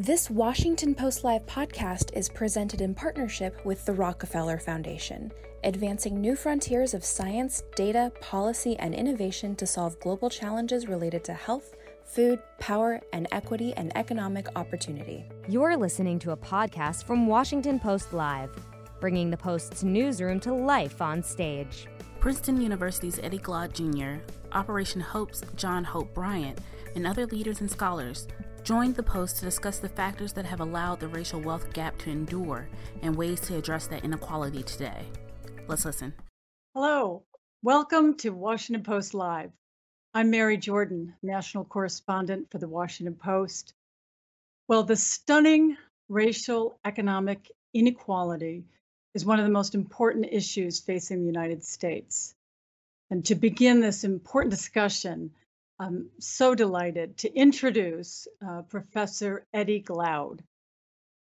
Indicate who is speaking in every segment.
Speaker 1: This Washington Post Live podcast is presented in partnership with the Rockefeller Foundation, advancing new frontiers of science, data, policy, and innovation to solve global challenges related to health, food, power, and equity and economic opportunity.
Speaker 2: You're listening to a podcast from Washington Post Live, bringing the Post's newsroom to life on stage.
Speaker 3: Princeton University's Eddie Glaude Jr., Operation Hope's John Hope Bryant, and other leaders and scholars joined the Post to discuss the factors that have allowed the racial wealth gap to endure and ways to address that inequality today. Let's listen.
Speaker 4: Hello, welcome to Washington Post Live. I'm Mary Jordan, national correspondent for the Washington Post. Well, the stunning racial economic inequality is one of the most important issues facing the United States. And to begin this important discussion, I'm so delighted to introduce uh, Professor Eddie Glaude.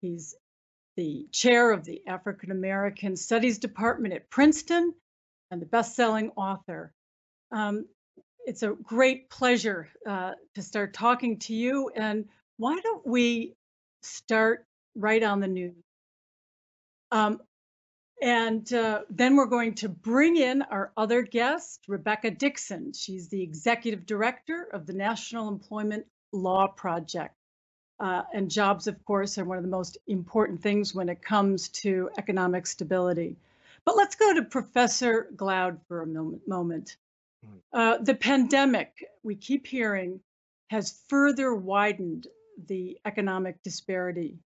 Speaker 4: He's the chair of the African American Studies Department at Princeton and the best-selling author. Um, it's a great pleasure uh, to start talking to you. And why don't we start right on the news? Um, and uh, then we're going to bring in our other guest, Rebecca Dixon. She's the executive director of the National Employment Law Project. Uh, and jobs, of course, are one of the most important things when it comes to economic stability. But let's go to Professor Glaude for a moment. Mm. Uh, the pandemic, we keep hearing, has further widened the economic disparity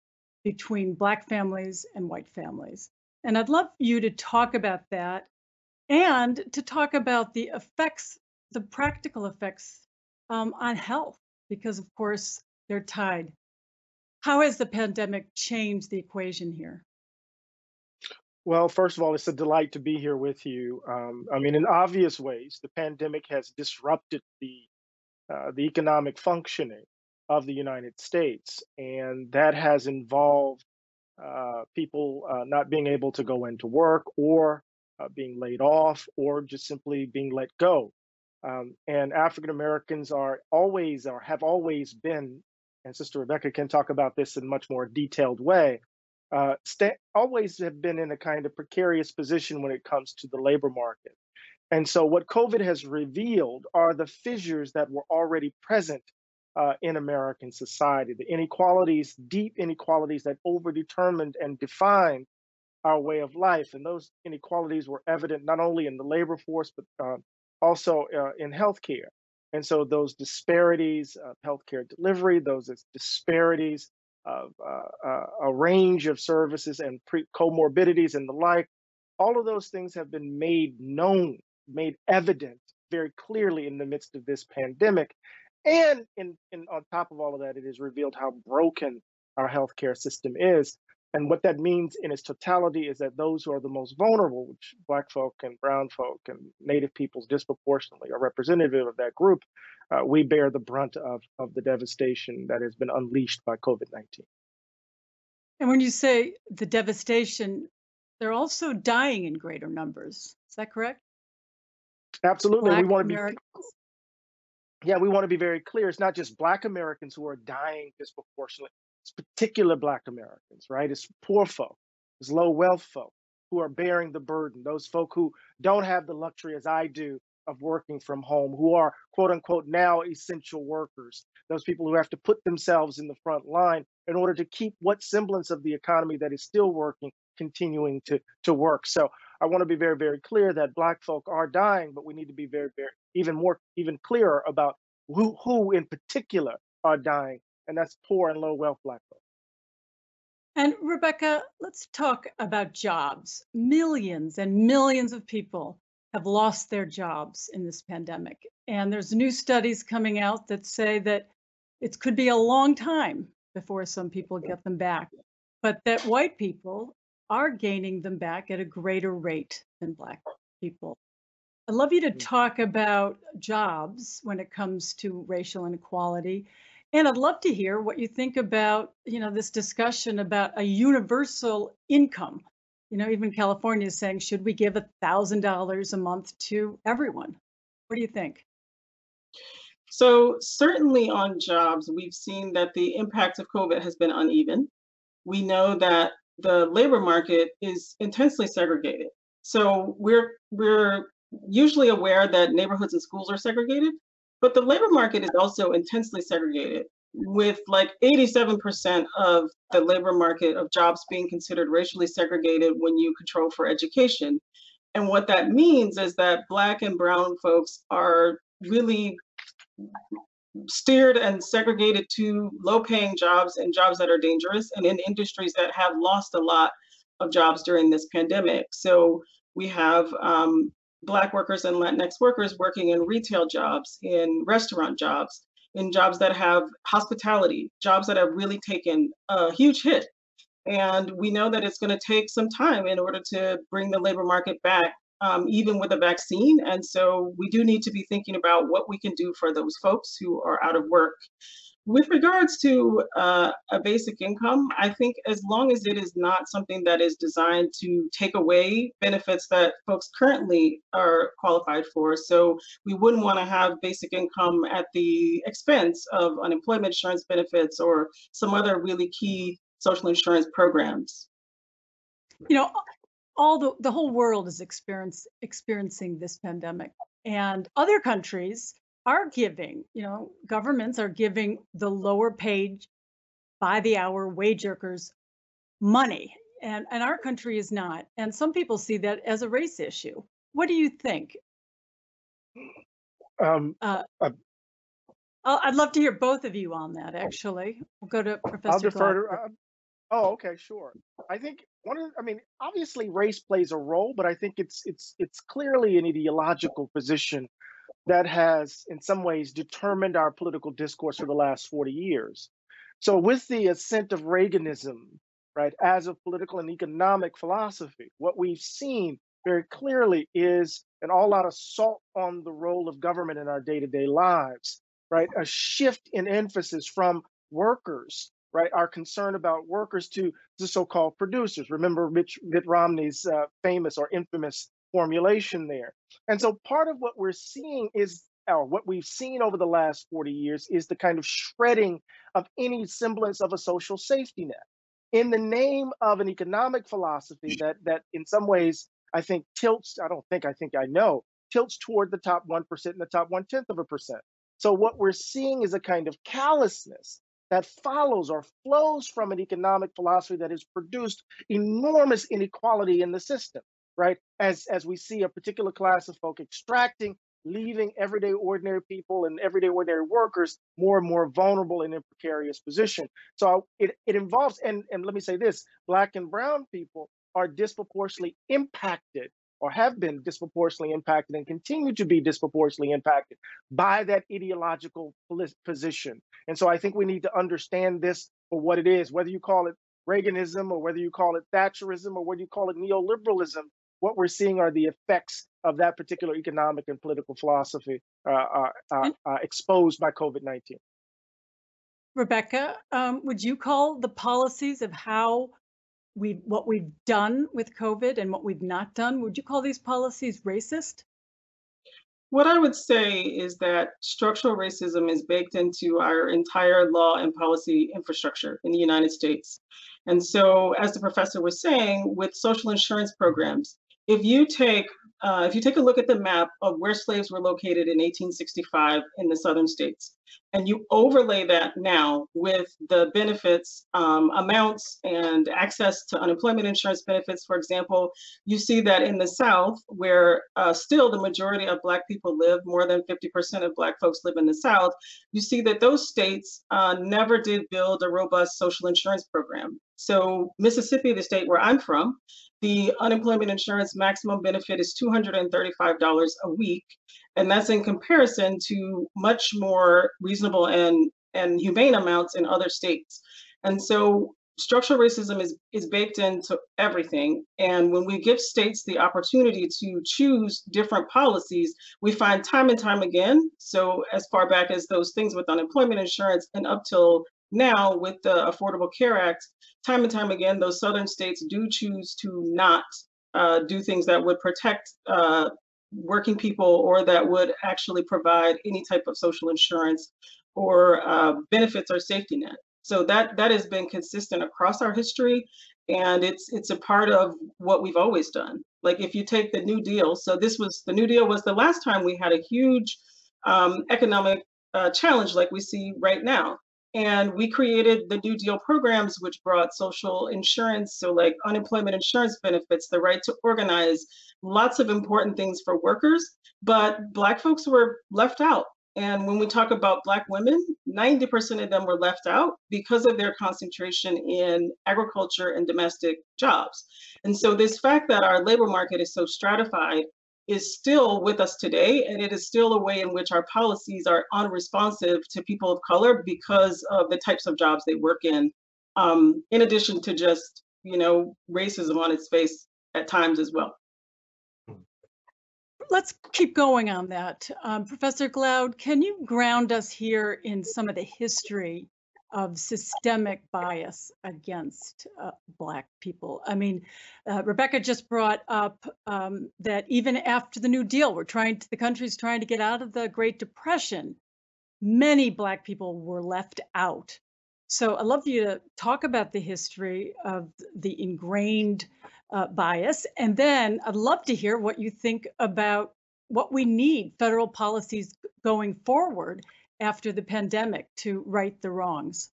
Speaker 4: between Black families and white families. And I'd love you to talk about that and to talk about the effects, the practical effects um, on health, because of course they're tied. How has the pandemic changed the equation here?
Speaker 5: Well, first of all, it's a delight to be here with you. Um, I mean, in obvious ways, the pandemic has disrupted the uh, the economic functioning of the United States, and that has involved uh, people uh, not being able to go into work or uh, being laid off or just simply being let go. Um, and African Americans are always or have always been, and Sister Rebecca can talk about this in much more detailed way, uh, always have been in a kind of precarious position when it comes to the labor market. And so, what COVID has revealed are the fissures that were already present uh, in American society. The inequalities, deep inequalities that overdetermined and defined our way of life. And those inequalities were evident not only in the labor force, but uh, also uh, in healthcare. And so those disparities of healthcare delivery, those disparities of uh, uh, a range of services and pre- comorbidities and the like, all of those things have been made known, made evident very clearly in the midst of this pandemic. And in, in on top of all of that, it has revealed how broken our healthcare system is. And what that means in its totality is that those who are the most vulnerable, which Black folk and Brown folk and Native peoples disproportionately are representative of that group, uh, we bear the brunt of, of the devastation that has been unleashed by COVID 19.
Speaker 4: And when you say the devastation, they're also dying in greater numbers. Is that correct?
Speaker 5: Absolutely.
Speaker 4: Black
Speaker 5: we want to be
Speaker 4: Americans
Speaker 5: yeah, we want to be very clear. It's not just Black Americans who are dying disproportionately. It's particular Black Americans, right? It's poor folk, it's low wealth folk who are bearing the burden. Those folk who don't have the luxury, as I do, of working from home, who are quote unquote now essential workers. Those people who have to put themselves in the front line in order to keep what semblance of the economy that is still working continuing to to work. So I want to be very, very clear that Black folk are dying, but we need to be very, very even more, even clearer about who, who in particular are dying, and that's poor and low wealth Black folk.
Speaker 4: And Rebecca, let's talk about jobs. Millions and millions of people have lost their jobs in this pandemic. And there's new studies coming out that say that it could be a long time before some people get them back, but that white people are gaining them back at a greater rate than Black people. I'd love you to mm. talk about jobs when it comes to racial inequality. And I'd love to hear what you think about, you know, this discussion about a universal income. You know, even California is saying, should we give $1,000 a month to everyone? What do you think?
Speaker 6: So, certainly on jobs, we've seen that the impact of COVID has been uneven. We know that the labor market is intensely segregated. So, we're, we're usually aware that neighborhoods and schools are segregated, but the labor market is also intensely segregated, with like 87% of the labor market of jobs being considered racially segregated when you control for education. And what that means is that Black and Brown folks are really steered and segregated to low paying jobs and jobs that are dangerous and in industries that have lost a lot of jobs during this pandemic. So we have um, Black workers and Latinx workers working in retail jobs, in restaurant jobs, in jobs that have hospitality, jobs that have really taken a huge hit. And we know that it's going to take some time in order to bring the labor market back um, even with a vaccine. And so we do need to be thinking about what we can do for those folks who are out of work. With regards to uh, a basic income, I think as long as it is not something that is designed to take away benefits that folks currently are qualified for. So we wouldn't want to have basic income at the expense of unemployment insurance benefits or some other really key social insurance programs.
Speaker 4: You know, all the the whole world is experience, experiencing this pandemic. And other countries are giving you know governments are giving the lower paid by the hour wage workers money. And and our country is not. And some people see that as a race issue. What do you think? Um, uh, uh, i'd love to hear both of you on that actually. We'll go to professor
Speaker 5: i'll defer to, uh, oh okay sure. I think one of I mean, obviously race plays a role, but I think it's it's it's clearly an ideological position that has in some ways determined our political discourse for the last 40 years. So with the ascent of Reaganism, right, as a political and economic philosophy, what we've seen very clearly is an all-out assault on the role of government in our day-to-day lives, right? A shift in emphasis from workers right, our concern about workers to the so-called producers. Remember Mitch, Mitt Romney's uh, famous or infamous formulation there. And so part of what we're seeing is, or what we've seen over the last 40 years is the kind of shredding of any semblance of a social safety net in the name of an economic philosophy that that in some ways I think tilts, I don't think, I think I know, tilts toward the top 1% and the top one tenth of a percent. So what we're seeing is a kind of callousness that follows or flows from an economic philosophy that has produced enormous inequality in the system, right? As, as we see a particular class of folk extracting, leaving everyday ordinary people and everyday ordinary workers more and more vulnerable and in precarious position. So it, it involves, and, and let me say this, black and brown people are disproportionately impacted or have been disproportionately impacted and continue to be disproportionately impacted by that ideological position. And so I think we need to understand this for what it is, whether you call it Reaganism or whether you call it Thatcherism or whether you call it neoliberalism, what we're seeing are the effects of that particular economic and political philosophy uh, uh, uh, uh exposed by COVID 19.
Speaker 4: Rebecca, um, would you call the policies of how we what we've done with COVID and what we've not done, would you call these policies racist?
Speaker 6: What I would say is that structural racism is baked into our entire law and policy infrastructure in the United States. And so, as the professor was saying, with social insurance programs, if you take uh, if you take a look at the map of where slaves were located in 1865 in the southern states, and you overlay that now with the benefits um, amounts and access to unemployment insurance benefits, for example, you see that in the South, where uh, still the majority of Black people live, more than 50% of Black folks live in the South, you see that those states uh, never did build a robust social insurance program. So, Mississippi, the state where I'm from, the unemployment insurance maximum benefit is $235 a week. And that's in comparison to much more reasonable and, and humane amounts in other states. And so structural racism is, is baked into everything. And when we give states the opportunity to choose different policies, we find time and time again. So, as far back as those things with unemployment insurance and up till now with the Affordable Care Act, time and time again, those southern states do choose to not uh, do things that would protect uh, working people or that would actually provide any type of social insurance or uh, benefits or safety net. So that that has been consistent across our history, and it's it's a part of what we've always done. Like if you take the New Deal, so this was the New Deal was the last time we had a huge um, economic uh, challenge like we see right now. And we created the New Deal programs, which brought social insurance, so like unemployment insurance benefits, the right to organize, lots of important things for workers. But Black folks were left out. And when we talk about Black women, 90% of them were left out because of their concentration in agriculture and domestic jobs. And so, this fact that our labor market is so stratified is still with us today, and it is still a way in which our policies are unresponsive to people of color because of the types of jobs they work in, um, in addition to just you know racism on its face at times as well.
Speaker 4: Let's keep going on that. Um, Professor Glaude, can you ground us here in some of the history of systemic bias against uh, Black people. I mean, uh, Rebecca just brought up um, that even after the New Deal, we're trying to, the country's trying to get out of the Great Depression. Many Black people were left out. So I'd love you to talk about the history of the ingrained uh, bias. And then I'd love to hear what you think about what we need federal policies going forward after the pandemic to right the wrongs?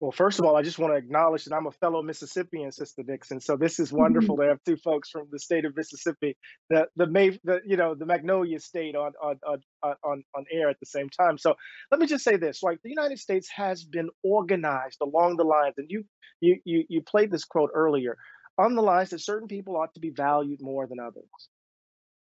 Speaker 5: Well, first of all, I just want to acknowledge that I'm a fellow Mississippian, Sister Dixon. So this is wonderful to have two folks from the state of Mississippi, the the May, the you know the Magnolia State on on on on on air at the same time. So let me just say this: like the United States has been organized along the lines, and you you you you played this quote earlier, on the lines that certain people ought to be valued more than others.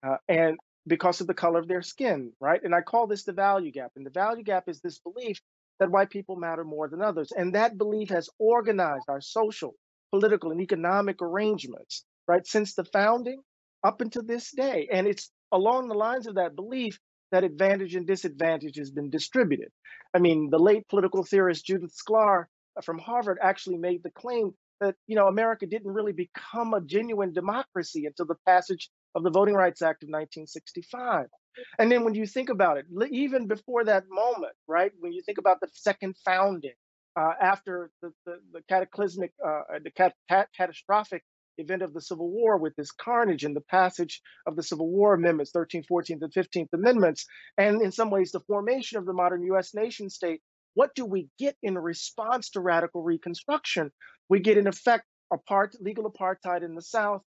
Speaker 5: Uh, and because of the color of their skin, right? And I call this the value gap. And the value gap is this belief that white people matter more than others. And that belief has organized our social, political, and economic arrangements, right, since the founding up until this day. And it's along the lines of that belief that advantage and disadvantage has been distributed. I mean, the late political theorist Judith Shklar uh, from Harvard actually made the claim that you know America didn't really become a genuine democracy until the passage of the Voting Rights Act of 1965. And then when you think about it, even before that moment, right, when you think about the second founding, uh, after the, the, the cataclysmic, uh, the cat, cat, catastrophic event of the Civil War with this carnage and the passage of the Civil War amendments, 13th, 14th, and 15th Amendments, and in some ways the formation of the modern US nation state, what do we get in response to radical reconstruction? We get, in effect, apart, legal apartheid in the South,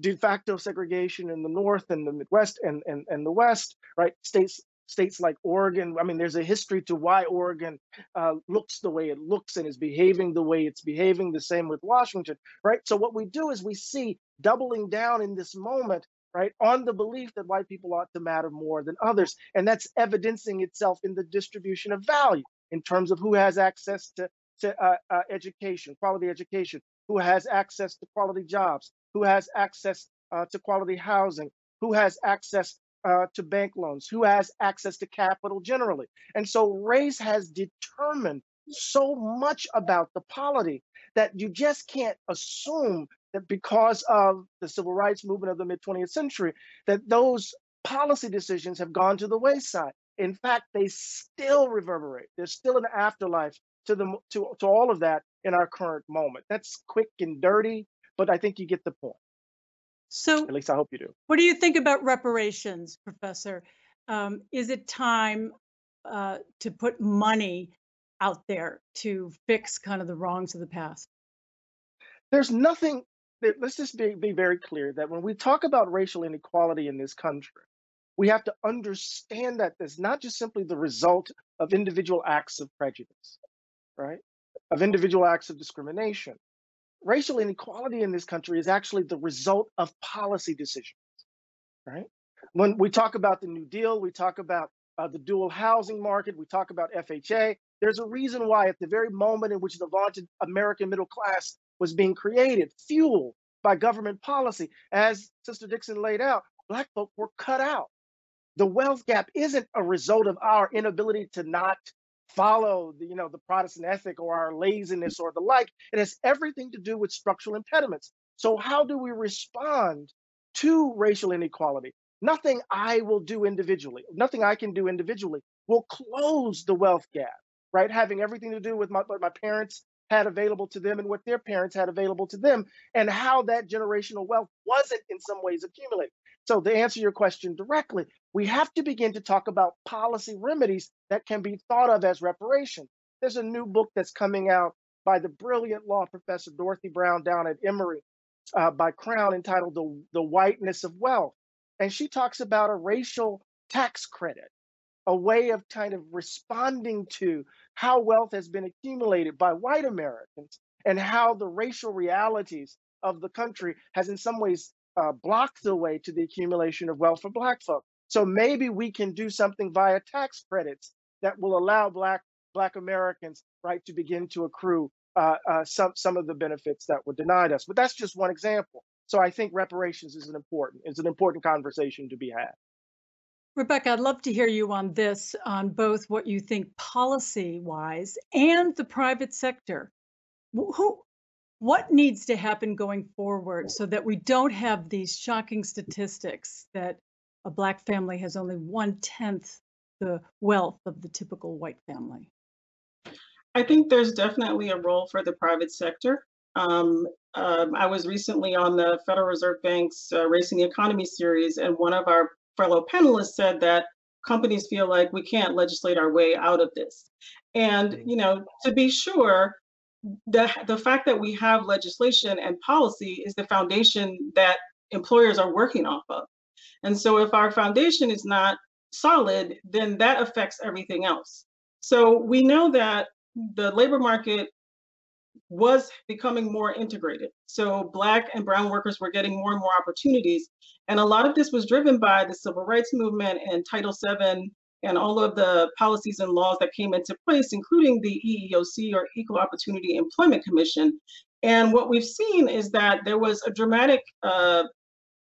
Speaker 5: de facto segregation in the North and the Midwest and, and, and the West, right? States states like Oregon. I mean, there's a history to why Oregon uh, looks the way it looks and is behaving the way it's behaving. The same with Washington, right? So what we do is we see doubling down in this moment, right, on the belief that white people ought to matter more than others, and that's evidencing itself in the distribution of value in terms of who has access to to uh, uh, education, quality education, who has access to quality jobs, who has access uh, to quality housing, who has access uh, to bank loans, who has access to capital generally. And so race has determined so much about the polity that you just can't assume that because of the civil rights movement of the mid 20th century, that those policy decisions have gone to the wayside. In fact, they still reverberate. There's still an afterlife to the to, to all of that in our current moment. That's quick and dirty, but I think you get the point.
Speaker 4: So,
Speaker 5: at least I hope you do.
Speaker 4: What do you think about reparations, Professor? Um, is it time uh, to put money out there to fix kind of the wrongs of the past?
Speaker 5: There's nothing. Let's just be, be very clear that when we talk about racial inequality in this country, we have to understand that it's not just simply the result of individual acts of prejudice, right? Of individual acts of discrimination racial inequality in this country is actually the result of policy decisions, right? When we talk about the New Deal, we talk about uh, the dual housing market, we talk about FHA. There's a reason why, at the very moment in which the vaunted American middle class was being created, fueled by government policy, as Sister Dixon laid out, Black folk were cut out. The wealth gap isn't a result of our inability to not follow the, you know, the Protestant ethic or our laziness or the like. It has everything to do with structural impediments. So how do we respond to racial inequality? Nothing I will do individually, nothing I can do individually will close the wealth gap, right? Having everything to do with my, what my parents had available to them and what their parents had available to them, and how that generational wealth wasn't in some ways accumulated. So, to answer your question directly, we have to begin to talk about policy remedies that can be thought of as reparation. There's a new book that's coming out by the brilliant law professor Dorothy Brown down at Emory uh, by Crown entitled the, the Whiteness of Wealth. And she talks about a racial tax credit, a way of kind of responding to how wealth has been accumulated by white Americans and how the racial realities of the country has in some ways uh, blocked the way to the accumulation of wealth for black folk. So maybe we can do something via tax credits that will allow black black Americans right to begin to accrue uh, uh, some some of the benefits that were denied us. But that's just one example. So I think reparations is an important is an important conversation to be had.
Speaker 4: Rebecca, I'd love to hear you on this, on both what you think policy wise and the private sector. Who, what needs to happen going forward so that we don't have these shocking statistics that a Black family has only one tenth the wealth of the typical white family?
Speaker 6: I think there's definitely a role for the private sector. Um, um, I was recently on the Federal Reserve Bank's uh, Racing the Economy series, and one of our fellow panelists said that companies feel like we can't legislate our way out of this. And you know, to be sure, the the fact that we have legislation and policy is the foundation that employers are working off of. And so, if our foundation is not solid, then that affects everything else. So we know that the labor market was becoming more integrated. So black and brown workers were getting more and more opportunities. And a lot of this was driven by the civil rights movement and Title VII and all of the policies and laws that came into place, including the EEOC or Equal Opportunity Employment Commission. And what we've seen is that there was a dramatic uh,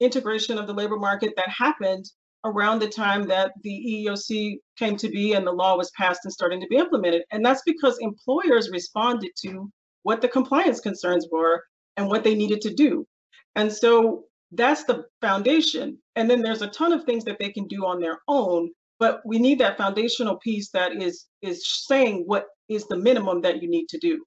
Speaker 6: integration of the labor market that happened around the time that the EEOC came to be and the law was passed and starting to be implemented. And that's because employers responded to what the compliance concerns were and what they needed to do. And so that's the foundation. And then there's a ton of things that they can do on their own, but we need that foundational piece that is is saying what is the minimum that you need to do.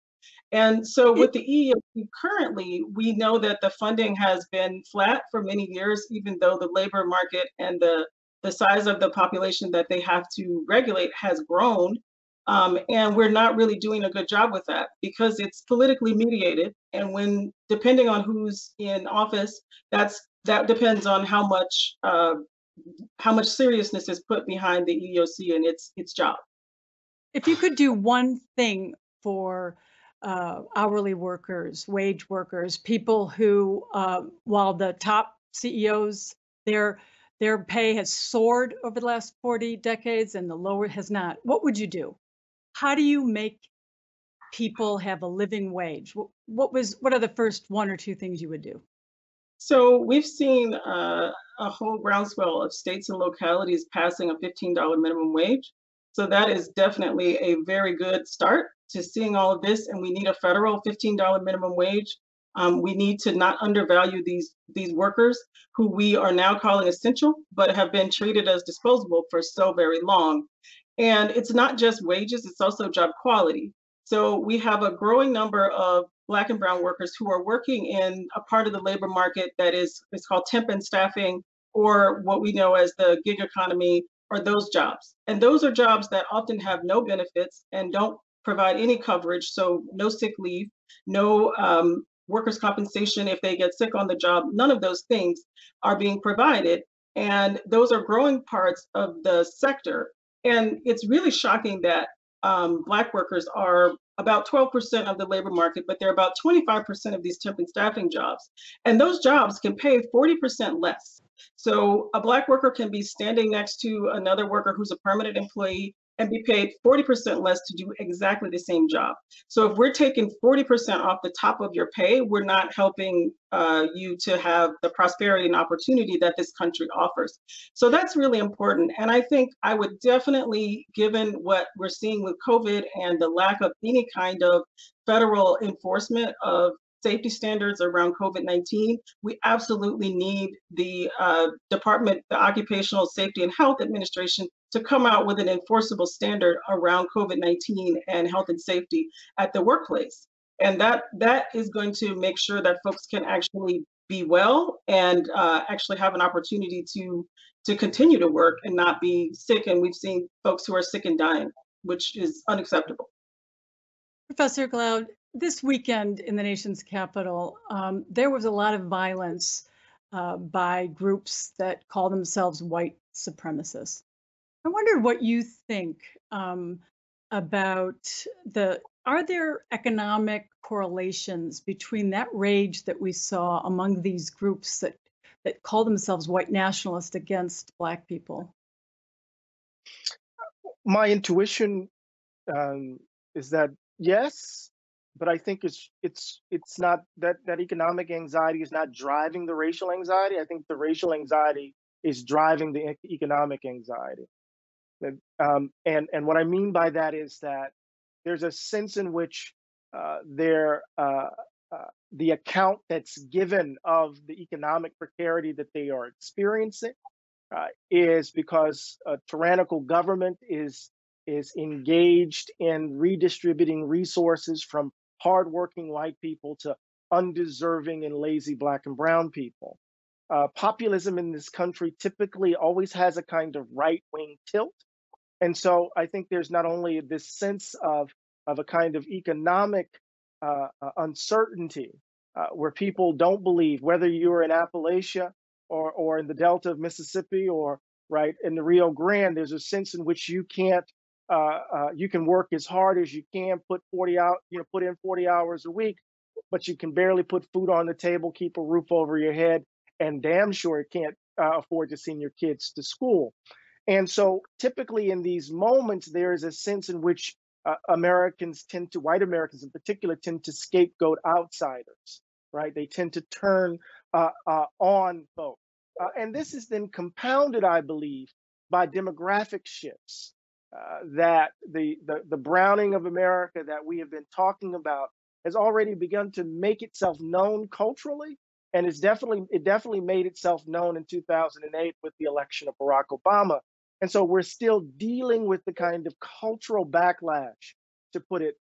Speaker 6: And so with the EEOC currently, we know that the funding has been flat for many years, even though the labor market and the, the size of the population that they have to regulate has grown. Um, and we're not really doing a good job with that because it's politically mediated. And when, depending on who's in office, that's that depends on how much uh, how much seriousness is put behind the EEOC and its its job.
Speaker 4: If you could do one thing for uh, hourly workers, wage workers, people who, uh, while the top CEOs, their their pay has soared over the last 40 decades and the lower has not. What would you do? How do you make people have a living wage? What, was what are the first one or two things you would do?
Speaker 6: So we've seen uh, a whole groundswell of states and localities passing a $15 minimum wage. So that is definitely a very good start to seeing all of this, and we need a federal $15 minimum wage. Um, we need to not undervalue these these workers who we are now calling essential, but have been treated as disposable for so very long. And it's not just wages; it's also job quality. So we have a growing number of Black and Brown workers who are working in a part of the labor market that is is called temp and staffing, or what we know as the gig economy, or those jobs. And those are jobs that often have no benefits and don't provide any coverage. So no sick leave, no um, workers' compensation if they get sick on the job. None of those things are being provided. And those are growing parts of the sector. And it's really shocking that um, Black workers are about 12% of the labor market, but they're about 25% of these temp and staffing jobs. And those jobs can pay 40% less. So a Black worker can be standing next to another worker who's a permanent employee and be paid 40% less to do exactly the same job. So if we're taking 40% off the top of your pay, we're not helping uh, you to have the prosperity and opportunity that this country offers. So that's really important. And I think I would definitely, given what we're seeing with COVID and the lack of any kind of federal enforcement of safety standards around COVID-19, we absolutely need the uh, Department, the Occupational Safety and Health Administration to come out with an enforceable standard around COVID-19 and health and safety at the workplace. And that that is going to make sure that folks can actually be well and uh, actually have an opportunity to to continue to work and not be sick. And we've seen folks who are sick and dying, which is unacceptable.
Speaker 4: Professor Glaude, this weekend in the nation's capital, um, there was a lot of violence uh, by groups that call themselves white supremacists. I wondered what you think um, about the. Are there economic correlations between that rage that we saw among these groups that that call themselves white nationalists against Black people?
Speaker 5: My intuition um, is that yes, but I think it's it's it's not that that economic anxiety is not driving the racial anxiety. I think the racial anxiety is driving the economic anxiety. Um, and and what I mean by that is that there's a sense in which uh, there uh, uh, the account that's given of the economic precarity that they are experiencing uh, is because a tyrannical government is is engaged in redistributing resources from hardworking white people to undeserving and lazy black and brown people. Uh, populism in this country typically always has a kind of right wing tilt. And so I think there's not only this sense of, of a kind of economic uh, uh, uncertainty uh, where people don't believe, whether you're in Appalachia or, or in the Delta of Mississippi or right in the Rio Grande, there's a sense in which you can't uh, uh, you can work as hard as you can, put 40 out, you know, put in 40 hours a week, but you can barely put food on the table, keep a roof over your head, and damn sure it can't uh, afford to send your kids to school. And so, typically in these moments, there is a sense in which uh, Americans tend to, white Americans in particular, tend to scapegoat outsiders, right? They tend to turn uh, uh, on folks. and this is then compounded, I believe, by demographic shifts. Uh, that the, the, the browning of America that we have been talking about has already begun to make itself known culturally, and it's definitely it definitely made itself known in 2008 with the election of Barack Obama. And so we're still dealing with the kind of cultural backlash, to put it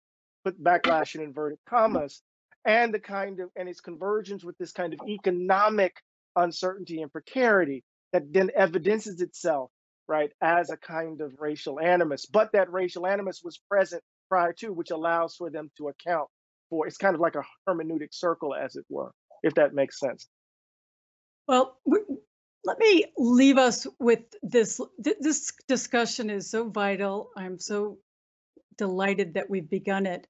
Speaker 5: put backlash in inverted commas, and the kind of and its convergence with this kind of economic uncertainty and precarity that then evidences itself right, as a kind of racial animus. But that racial animus was present prior to, which allows for them to account for. It's kind of like a hermeneutic circle, as it were, if that makes sense.
Speaker 4: Well, let me leave us with this. This discussion is so vital. I'm so delighted that we've begun it.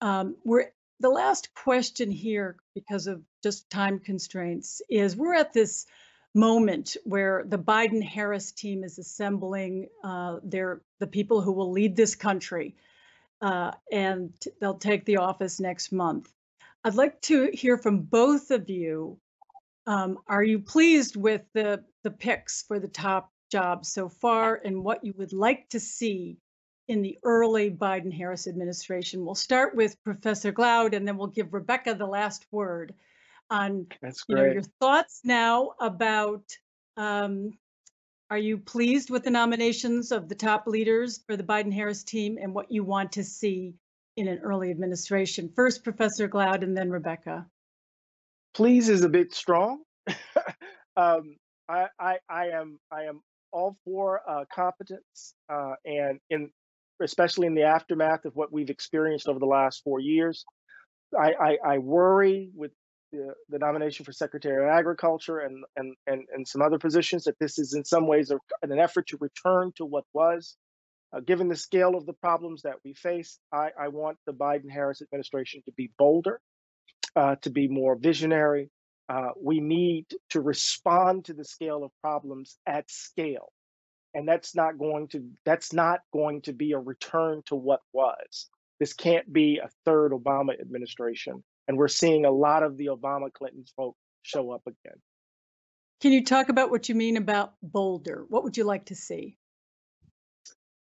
Speaker 4: Um, we're the last question here, because of just time constraints, is we're at this moment where the Biden Harris team is assembling uh, their the people who will lead this country, uh, and they'll take the office next month. I'd like to hear from both of you. Um, are you pleased with the the picks for the top jobs so far, and what you would like to see in the early Biden Harris administration? We'll start with Professor Glaude, and then we'll give Rebecca the last word on
Speaker 5: That's
Speaker 4: you know
Speaker 5: great.
Speaker 4: your thoughts now about um, are you pleased with the nominations of the top leaders for the Biden Harris team and what you want to see in an early administration? First, Professor Glaude, and then Rebecca.
Speaker 5: Please is a bit strong. um, I, I, I am I am all for uh, competence uh, and in especially in the aftermath of what we've experienced over the last four years. I, I, I worry with the, nomination for Secretary of Agriculture and, and, and, and some other positions, that this is in some ways a, an effort to return to what was. Uh, given the scale of the problems that we face, I, I want the Biden Harris administration to be bolder, uh, to be more visionary. Uh, we need to respond to the scale of problems at scale. And that's not going to that's not going to be a return to what was. This can't be a third Obama administration and we're seeing a lot of the Obama Clinton folk show up again.
Speaker 4: Can you talk about what you mean about bolder? What would you like to see?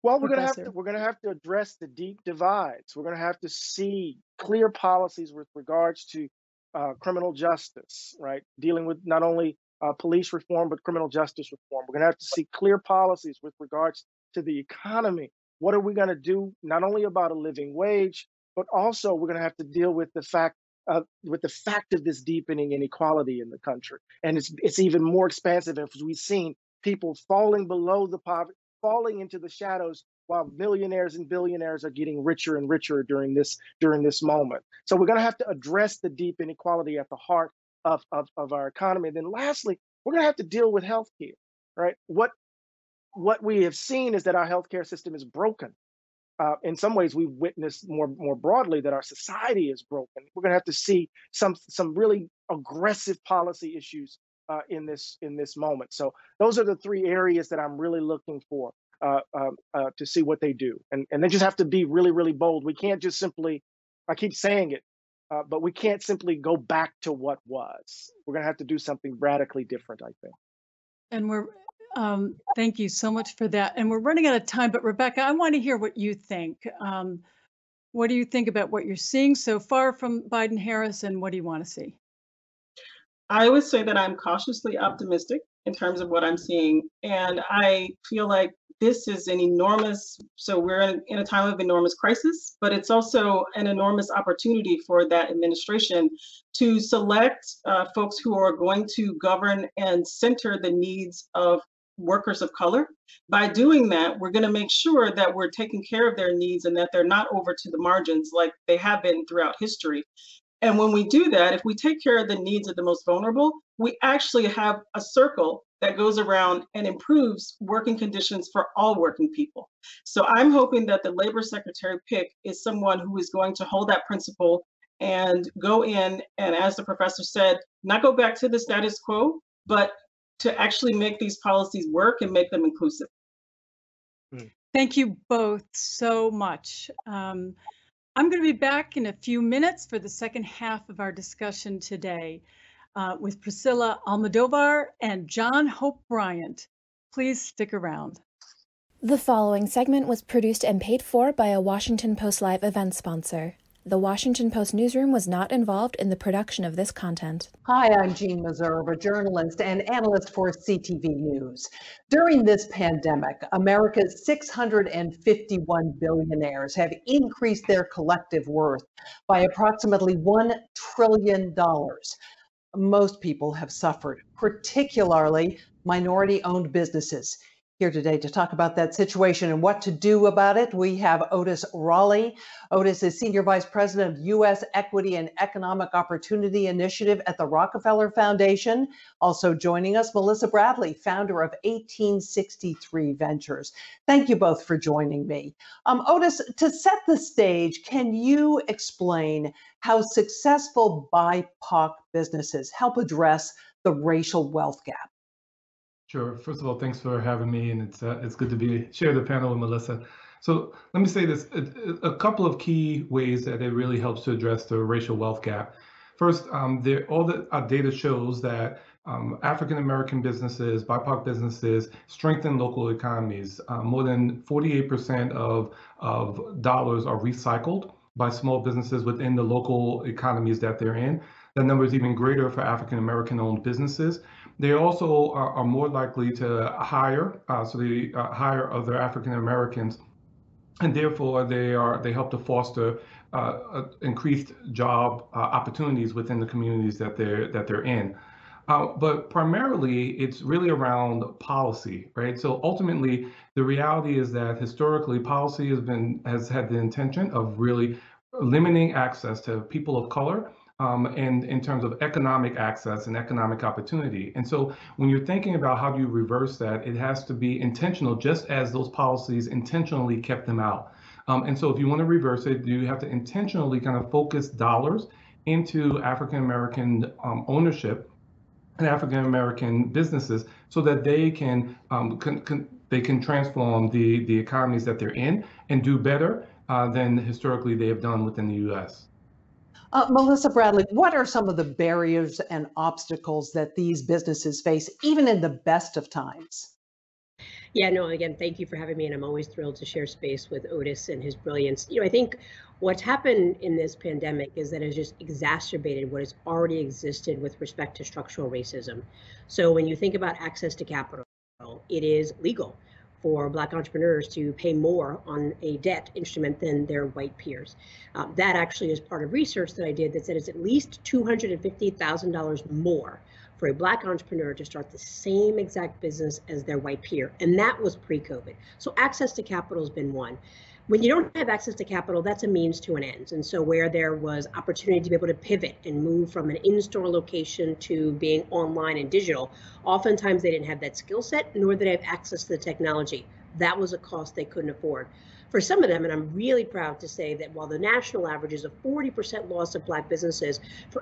Speaker 5: Well, we're going to have to we're going to have to address the deep divides. We're going to have to see clear policies with regards to uh, criminal justice, right? Dealing with not only uh, police reform, but criminal justice reform. We're going to have to see clear policies with regards to the economy. What are we going to do not only about a living wage, but also we're going to have to deal with the fact uh, with the fact of this deepening inequality in the country, and it's it's even more expansive as we've seen people falling below the poverty, falling into the shadows while millionaires and billionaires are getting richer and richer during this during this moment. So we're going to have to address the deep inequality at the heart of, of, of our economy. And then lastly, we're going to have to deal with healthcare, right? What what we have seen is that our healthcare system is broken. Uh, in some ways, we've witnessed more more broadly that our society is broken. We're going to have to see some some really aggressive policy issues uh, in this in this moment. So those are the three areas that I'm really looking for uh, um, uh, to see what they do, and and they just have to be really really bold. We can't just simply, I keep saying it, uh, but we can't simply go back to what was. We're going to have to do something radically different, I think.
Speaker 4: And we're um, thank you so much for that. And we're running out of time, but Rebecca, I want to hear what you think. Um, what do you think about what you're seeing so far from Biden Harris, and what do you want to see?
Speaker 6: I would say that I'm cautiously optimistic in terms of what I'm seeing. And I feel like this is an enormous, so we're in, in, a time of enormous crisis, but it's also an enormous opportunity for that administration to select uh, folks who are going to govern and center the needs of workers of color. By doing that, we're going to make sure that we're taking care of their needs and that they're not over to the margins like they have been throughout history. And when we do that, if we take care of the needs of the most vulnerable, we actually have a circle that goes around and improves working conditions for all working people. So I'm hoping that the labor secretary pick is someone who is going to hold that principle and go in and, as the professor said, not go back to the status quo, but to actually make these policies work and make them inclusive.
Speaker 4: Hmm. Thank you both so much. Um, I'm going to be back in a few minutes for the second half of our discussion today uh, with Priscilla Almodovar and John Hope Bryant. Please stick around.
Speaker 1: The following segment was produced and paid for by a Washington Post Live event sponsor. The Washington Post newsroom was not involved in the production of this content.
Speaker 7: Hi, I'm Jeanne Meserve, a journalist and analyst for CTV News. During this pandemic, America's 651 billionaires have increased their collective worth by approximately $1 trillion. Most people have suffered, particularly minority owned businesses. Here today to talk about that situation and what to do about it, we have Otis Rolley. Otis is Senior Vice President of U.S. Equity and Economic Opportunity Initiative at the Rockefeller Foundation. Also joining us, Melissa Bradley, founder of 1863 Ventures. Thank you both for joining me. Um, Otis, to set the stage, can you explain how successful BIPOC businesses help address the racial wealth gap?
Speaker 8: Sure. First of all, thanks for having me, and it's uh, it's good to be share the panel with Melissa. So let me say this: a, a, couple of key ways that it really helps to address the racial wealth gap. First, um, there, all the uh, data shows that um, African American businesses, BIPOC businesses, strengthen local economies. Uh, more than 48% of of dollars are recycled by small businesses within the local economies that they're in. That number is even greater for African American owned businesses. They also are, are more likely to hire, uh, so they uh, hire other African Americans, and therefore they are they help to foster uh, increased job uh, opportunities within the communities that they're that they're in. Uh, but primarily, it's really around policy, right? So ultimately, the reality is that historically, policy has been has had the intention of really limiting access to people of color um, and in terms of economic access and economic opportunity. And so when you're thinking about how do you reverse that, it has to be intentional, just as those policies intentionally kept them out. Um, and so if you want to reverse it, you have to intentionally kind of focus dollars into African American um, ownership and African American businesses so that they can, um, can, can, they can transform the the economies that they're in and do better uh, than historically they have done within the U.S.
Speaker 7: Uh, Melissa Bradley, what are some of the barriers and obstacles that these businesses face, even in the best of times?
Speaker 9: Yeah, no, again, thank you for having me. And I'm always thrilled to share space with Otis and his brilliance. You know, I think what's happened in this pandemic is that it has just exacerbated what has already existed with respect to structural racism. So when you think about access to capital, it is legal for Black entrepreneurs to pay more on a debt instrument than their white peers. Uh, that actually is part of research that I did that said it's at least $250,000 more for a black entrepreneur to start the same exact business as their white peer. And that was pre COVID. So access to capital has been one. When you don't have access to capital, that's a means to an end. And so, where there was opportunity to be able to pivot and move from an in store location to being online and digital, oftentimes they didn't have that skill set, nor did they have access to the technology. That was a cost they couldn't afford for some of them, and I'm really proud to say that while the national average is a 40% loss of Black businesses, for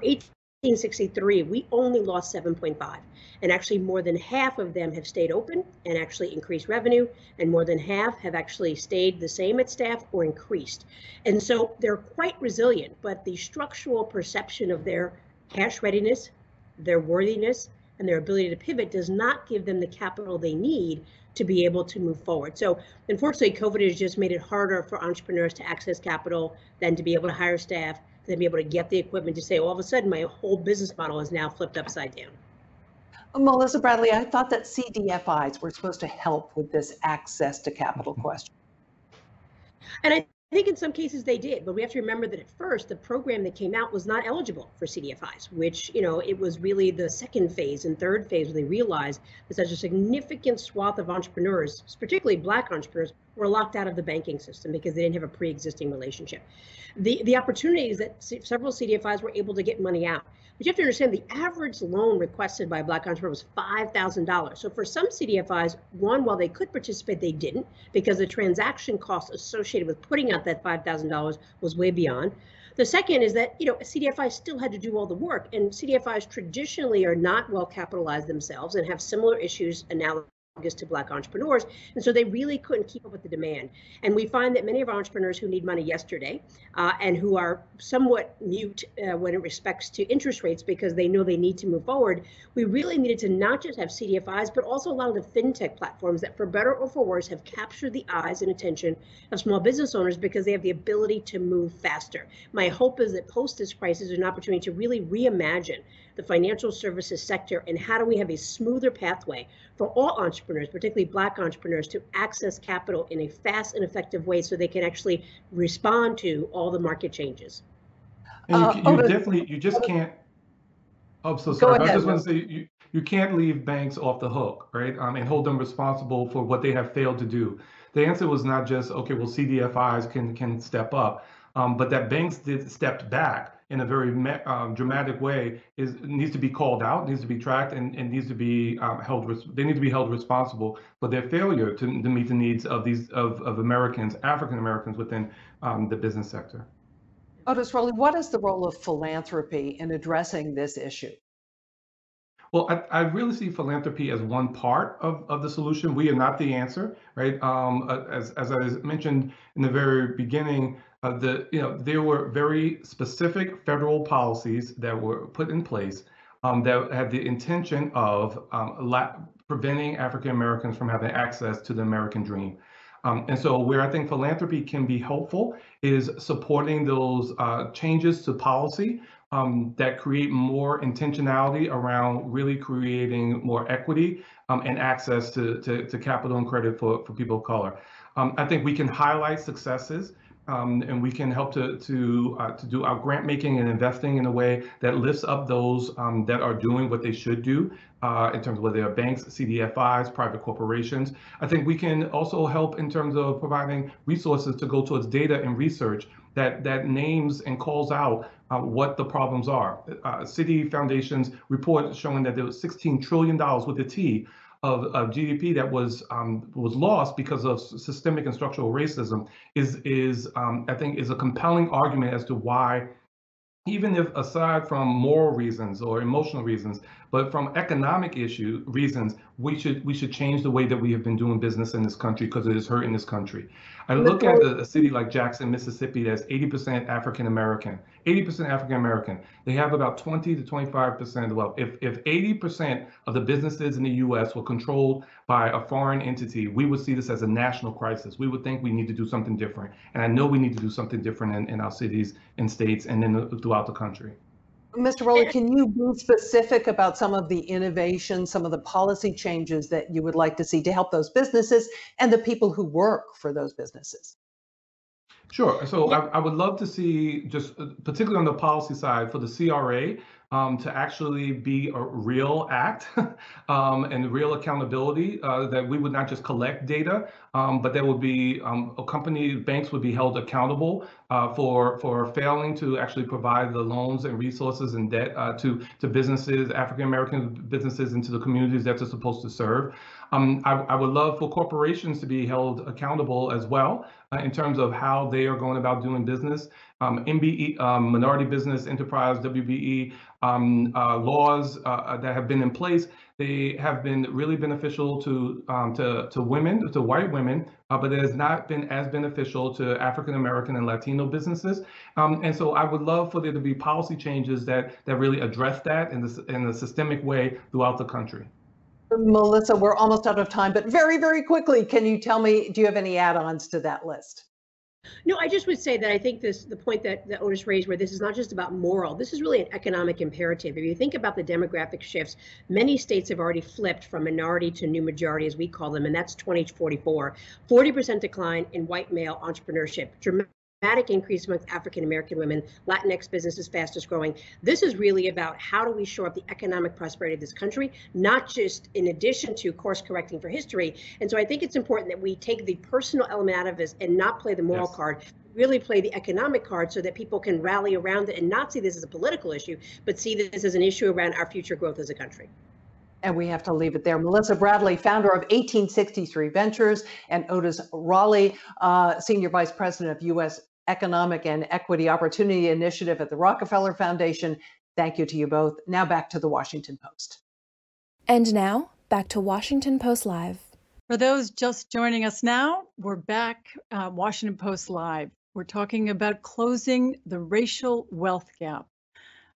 Speaker 9: 1863, we only lost 7.5. And actually, more than half of them have stayed open and actually increased revenue, and more than half have actually stayed the same at staff or increased. And so they're quite resilient, but the structural perception of their cash readiness, their worthiness, and their ability to pivot does not give them the capital they need to be able to move forward. So unfortunately, COVID has just made it harder for entrepreneurs to access capital than to be able to hire staff then be able to get the equipment to say, all of a sudden, my whole business model is now flipped upside down.
Speaker 7: Melissa Bradley, I thought that CDFIs were supposed to help with this access to capital mm-hmm. question.
Speaker 9: And I think in some cases they did, but we have to remember that at first the program that came out was not eligible for CDFIs, which, you know, it was really the second phase and third phase where they realized that such a significant swath of entrepreneurs, particularly black entrepreneurs, were locked out of the banking system because they didn't have a pre-existing relationship. The, the opportunities that several CDFIs were able to get money out. But you have to understand the average loan requested by a black entrepreneur was $5,000. So for some CDFIs, one, while they could participate, they didn't because the transaction cost associated with putting out that $5,000 was way beyond. The second is that, you know, CDFIs still had to do all the work and CDFIs traditionally are not well capitalized themselves and have similar issues analogous to black entrepreneurs and so they really couldn't keep up with the demand. And we find that many of our entrepreneurs who need money yesterday uh, and who are somewhat mute uh, when it respects to interest rates because they know they need to move forward we really needed to not just have cdfis but also a lot of the fintech platforms that for better or for worse have captured the eyes and attention of small business owners because they have the ability to move faster. My hope is that post this crisis is an opportunity to really reimagine the financial services sector and how do we have a smoother pathway for all entrepreneurs, particularly Black entrepreneurs, to access capital in a fast and effective way so they can actually respond to all the market changes.
Speaker 8: And you, uh, you definitely, you just can't. Oh, so sorry. I just want to say you, you can't leave banks off the hook, right? Um, and hold them responsible for what they have failed to do. The answer was not just okay. Well, CDFIs can can step up, um, but that banks did stepped back in a very um, dramatic way is needs to be called out, needs to be tracked, and, and needs to be um, held. They need to be held responsible for their failure to, to meet the needs of these of, of Americans, African Americans within um, the business sector.
Speaker 7: Otis Rolley, what is the role of philanthropy in addressing this issue?
Speaker 8: Well, I, I, really see philanthropy as one part of, of the solution. We are not the answer, right? Um, as, as I mentioned in the very beginning, uh, the you know there were very specific federal policies that were put in place um, that had the intention of um, la- preventing African Americans from having access to the American dream. Um, and so, where I think philanthropy can be helpful is supporting those uh, changes to policy um, that create more intentionality around really creating more equity um, and access to, to, to, capital and credit for, for people of color. Um, I think we can highlight successes um, and we can help to to uh, to do our grant making and investing in a way that lifts up those um, that are doing what they should do uh, in terms of whether they're banks, CDFIs, private corporations. I think we can also help in terms of providing resources to go towards data and research that that names and calls out uh, what the problems are. Uh, Citi Foundation's report showing that there was 16 trillion dollars with the T of, of GDP that was um, was lost because of systemic and structural racism is is um, I think is a compelling argument as to why even if aside from moral reasons or emotional reasons, but from economic issue reasons, we should we should change the way that we have been doing business in this country because it is hurting this country. I look at a, a city like Jackson, Mississippi, that's 80% African American. 80% African American. They have about 20 to 25% of the wealth. If if 80% of the businesses in the U.S. were controlled by a foreign entity, we would see this as a national crisis. We would think we need to do something different, and I know we need to do something different in, in our cities and states and then throughout the country.
Speaker 7: Mr. Rolley, can you be specific about some of the innovations, some of the policy changes that you would like to see to help those businesses and the people who work for those businesses?
Speaker 8: Sure. So I, I, would love to see, just uh, particularly on the policy side, for the CRA um, to actually be a real act um, and real accountability, uh, that we would not just collect data, um, but there would be um, a company, banks would be held accountable uh, for for failing to actually provide the loans and resources and debt uh, to to businesses, African American businesses, into the communities that they're supposed to serve. Um, I, I, would love for corporations to be held accountable as well uh, in terms of how they are going about doing business. Um, MBE, um, Minority Business Enterprise, WBE, um, uh, laws uh, uh, that have been in place, they have been really beneficial to um, to, to women, to white women, uh, but it has not been as beneficial to African American and Latino businesses. Um, and so I would love for there to be policy changes that that really address that in this in a systemic way throughout the country.
Speaker 7: Melissa, we're almost out of time, but very, very quickly, can you tell me, do you have any add-ons to that list?
Speaker 9: No, I just would say that I think this the point that, that Otis raised, where this is not just about moral, this is really an economic imperative. If you think about the demographic shifts, many states have already flipped from minority to new majority, as we call them, and that's 2044. 40% decline in white male entrepreneurship, dramatic increase amongst African American women, Latinx businesses fastest growing. This is really about how do we shore up the economic prosperity of this country, not just in addition to course correcting for history. And so I think it's important that we take the personal element out of this and not play the moral yes. card, really play the economic card so that people can rally around it and not see this as a political issue, but see this as an issue around our future growth as a country.
Speaker 7: And we have to leave it there. Melissa Bradley, founder of 1863 Ventures, and Otis Rolley, uh, Senior Vice President of U.S. Economic and Equity Opportunity Initiative at the Rockefeller Foundation. Thank you to you both. Now back to the Washington Post.
Speaker 1: And now back to Washington Post Live.
Speaker 4: For those just joining us now, we're back, uh, Washington Post Live. We're talking about closing the racial wealth gap.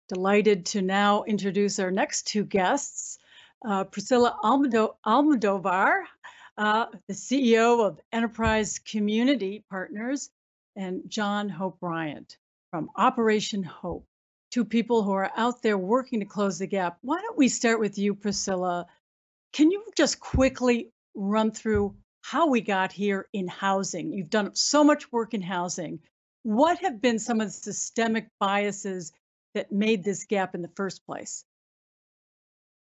Speaker 4: Delighted to now introduce our next two guests, uh, Priscilla Almodo- Almodovar, uh, the CEO of Enterprise Community Partners, and John Hope Bryant from Operation Hope, two people who are out there working to close the gap. Why don't we start with you, Priscilla? Can you just quickly run through how we got here in housing? You've done so much work in housing. What have been some of the systemic biases that made this gap in the first place?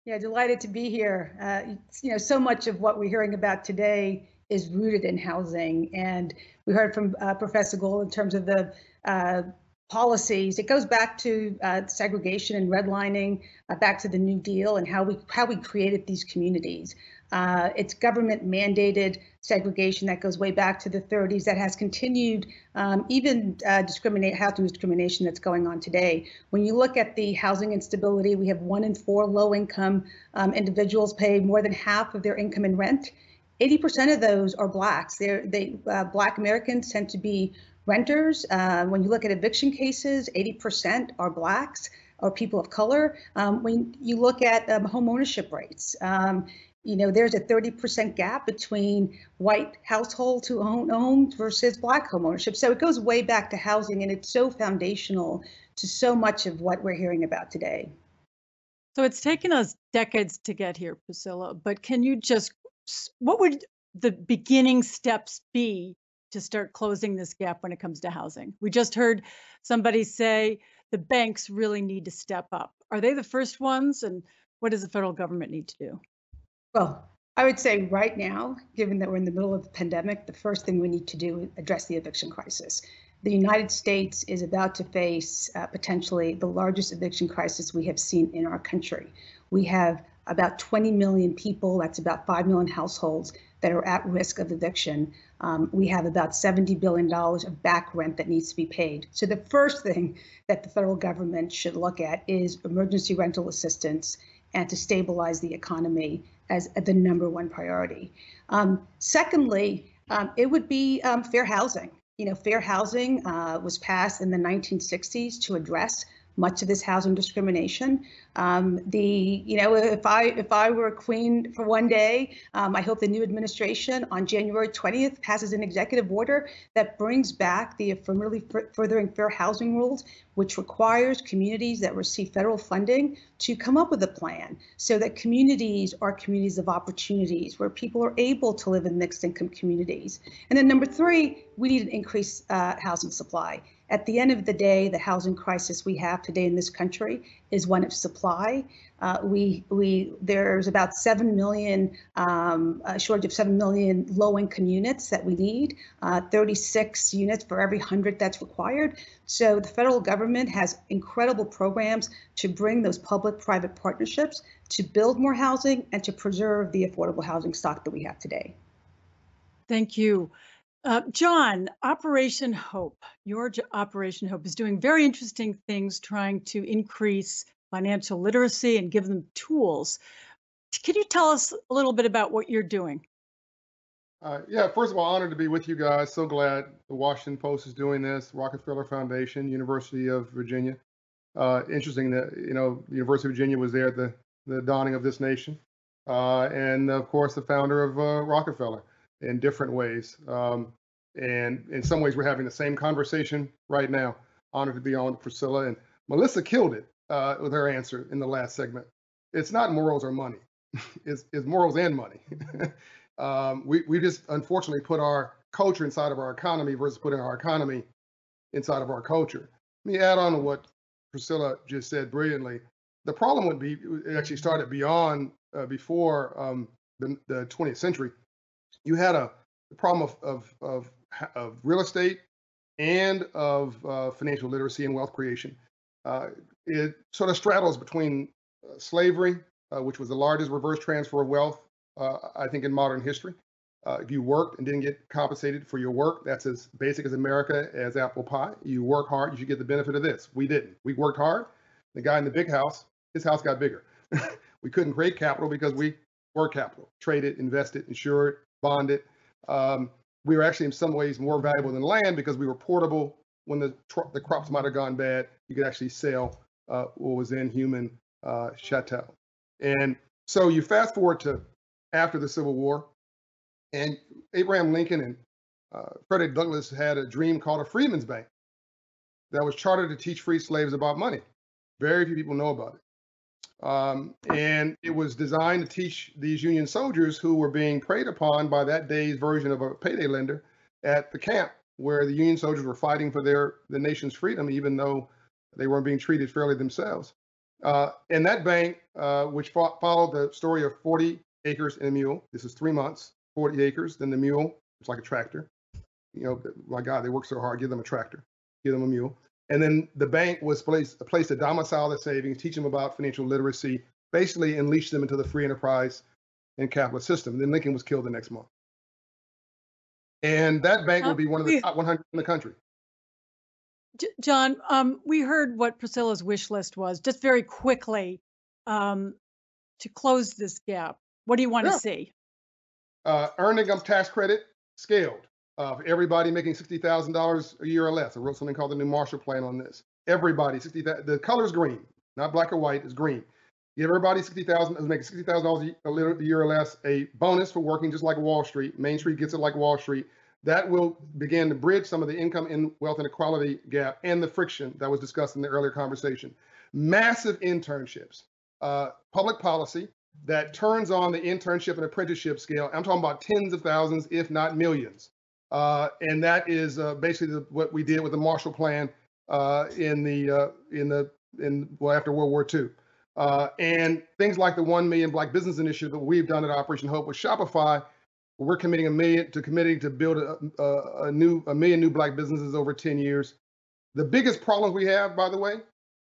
Speaker 10: Yeah, delighted to be here. Uh, you know, so much of what we're hearing about today is rooted in housing. And we heard from uh, Professor Glaude in terms of the uh, policies. It goes back to uh, segregation and redlining, uh, back to the New Deal and how we how we created these communities. Uh, it's government mandated segregation that goes way back to the 30s that has continued, um, even uh, discriminate housing discrimination that's going on today. When you look at the housing instability, we have one in four low income um, individuals pay more than half of their income in rent. 80% of those are blacks. They're, they uh, black Americans tend to be renters. Uh, when you look at eviction cases, 80% are blacks or people of color. Um, when you look at um, home ownership rates, um, you know, there's a 30% gap between white households who own homes versus black home ownership. So it goes way back to housing and it's so foundational to so much of what we're hearing about today.
Speaker 4: So it's taken us decades to get here, Priscilla, but can you just what would the beginning steps be to start closing this gap when it comes to housing? We just heard somebody say the banks really need to step up. Are they the first ones? And what does the federal government need to do?
Speaker 10: Well, I would say right now, given that we're in the middle of the pandemic, the first thing we need to do is address the eviction crisis. The United States is about to face uh, potentially the largest eviction crisis we have seen in our country. We have about 20 million people, that's about 5 million households that are at risk of eviction. Um, we have about $70 billion of back rent that needs to be paid. So the first thing that the federal government should look at is emergency rental assistance and to stabilize the economy as the number one priority. Um, secondly, um, it would be um, fair housing. You know, fair housing uh, was passed in the 1960s to address much of this housing discrimination. Um, the you know if I if I were a queen for one day, um, I hope the new administration on January 20th passes an executive order that brings back the affirmatively furthering fair housing rules, which requires communities that receive federal funding to come up with a plan so that communities are communities of opportunities where people are able to live in mixed income communities. And then number three, we need an increased uh, housing supply. At the end of the day, the housing crisis we have today in this country is one of supply. Uh, we we there's about seven million um, a shortage of seven million low-income units that we need, uh, 36 units for every hundred that's required. So the federal government has incredible programs to bring those public-private partnerships to build more housing and to preserve the affordable housing stock that we have today.
Speaker 4: Thank you. Uh, John, Operation Hope, your Operation Hope is doing very interesting things trying to increase financial literacy and give them tools. Can you tell us a little bit about what you're doing?
Speaker 11: Uh, yeah, first of all, honored to be with you guys. So glad the Washington Post is doing this, Rockefeller Foundation, University of Virginia. Uh, interesting that, you know, University of Virginia was there at the, the dawning of this nation. Uh, and of course, the founder of uh, Rockefeller in different ways. Um, and in some ways, we're having the same conversation right now. Honored to be on Priscilla and Melissa killed it uh, with her answer in the last segment. It's not morals or money. it's, it's morals and money. um, we we just unfortunately put our culture inside of our economy versus putting our economy inside of our culture. Let me add on to what Priscilla just said brilliantly. The problem would be it actually started beyond uh, before um, the, the 20th century you had a problem of, of, of, of real estate and of uh, financial literacy and wealth creation. Uh, it sort of straddles between uh, slavery, uh, which was the largest reverse transfer of wealth, uh, I think, in modern history. Uh, if you worked and didn't get compensated for your work, that's as basic as America as apple pie. You work hard, you should get the benefit of this. We didn't. We worked hard. The guy in the big house, his house got bigger. we couldn't create capital because we were capital, traded, invested, insured, bonded. Um, we were actually in some ways more valuable than land because we were portable. When the the crops might have gone bad, you could actually sell uh, what was in human uh, chattel. And so you fast forward to after the Civil War, and Abraham Lincoln and uh, Frederick Douglass had a dream called a Freedmen's Bank that was chartered to teach free slaves about money. Very few people know about it. Um, and it was designed to teach these Union soldiers who were being preyed upon by that day's version of a payday lender at the camp where the Union soldiers were fighting for their the nation's freedom, even though they weren't being treated fairly themselves. Uh, and that bank, uh, which fo- followed the story of 40 acres and a mule, this is three months, 40 acres, then the mule, it's like a tractor. You know, my God, they work so hard, give them a tractor, give them a mule. And then the bank was placed, a place to domicile their savings, teach them about financial literacy, basically unleash them into the free enterprise and capitalist system. And then Lincoln was killed the next month. And that bank will be one of the top 100 in the country.
Speaker 4: John, um, we heard what Priscilla's wish list was. Just very quickly, um, to close this gap, what do you want yeah. to see?
Speaker 11: Uh, earned income tax credit scaled of everybody making $60,000 a year or less. I wrote something called the new Marshall Plan on this. Everybody, 60, the color is green, not black or white, it's green. Give everybody 60,000, who's making $60,000 a year or less, a bonus for working just like Wall Street. Main Street gets it like Wall Street. That will begin to bridge some of the income and wealth inequality gap and the friction that was discussed in the earlier conversation. Massive internships, uh, public policy that turns on the internship and apprenticeship scale. I'm talking about tens of thousands, if not millions. Uh, and that is uh, basically the, what we did with the Marshall Plan uh, in the uh, in the in well after World War II, uh, and things like the One Million Black Business Initiative that we've done at Operation Hope with Shopify. We're committing a million to committing to build a, a, a new a million new black businesses over 10 years. The biggest problems we have, by the way,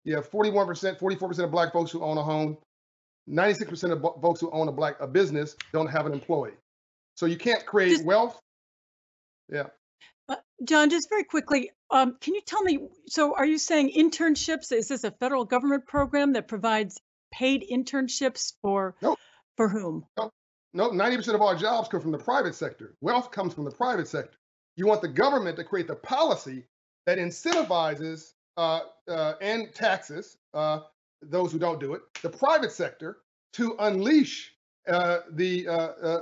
Speaker 11: you have 41%, 44% of black folks who own a home. 96% of folks who own a black a business don't have an employee. So you can't create wealth yeah.
Speaker 4: Uh, John, just very quickly, um, can you tell me? So, are you saying internships? Is this a federal government program that provides paid internships for
Speaker 11: nope.
Speaker 4: For whom?
Speaker 11: No, no, 90% of our jobs come from the private sector. Wealth comes from the private sector. You want the government to create the policy that incentivizes uh, uh, and taxes uh, those who don't do it, the private sector, to unleash uh, the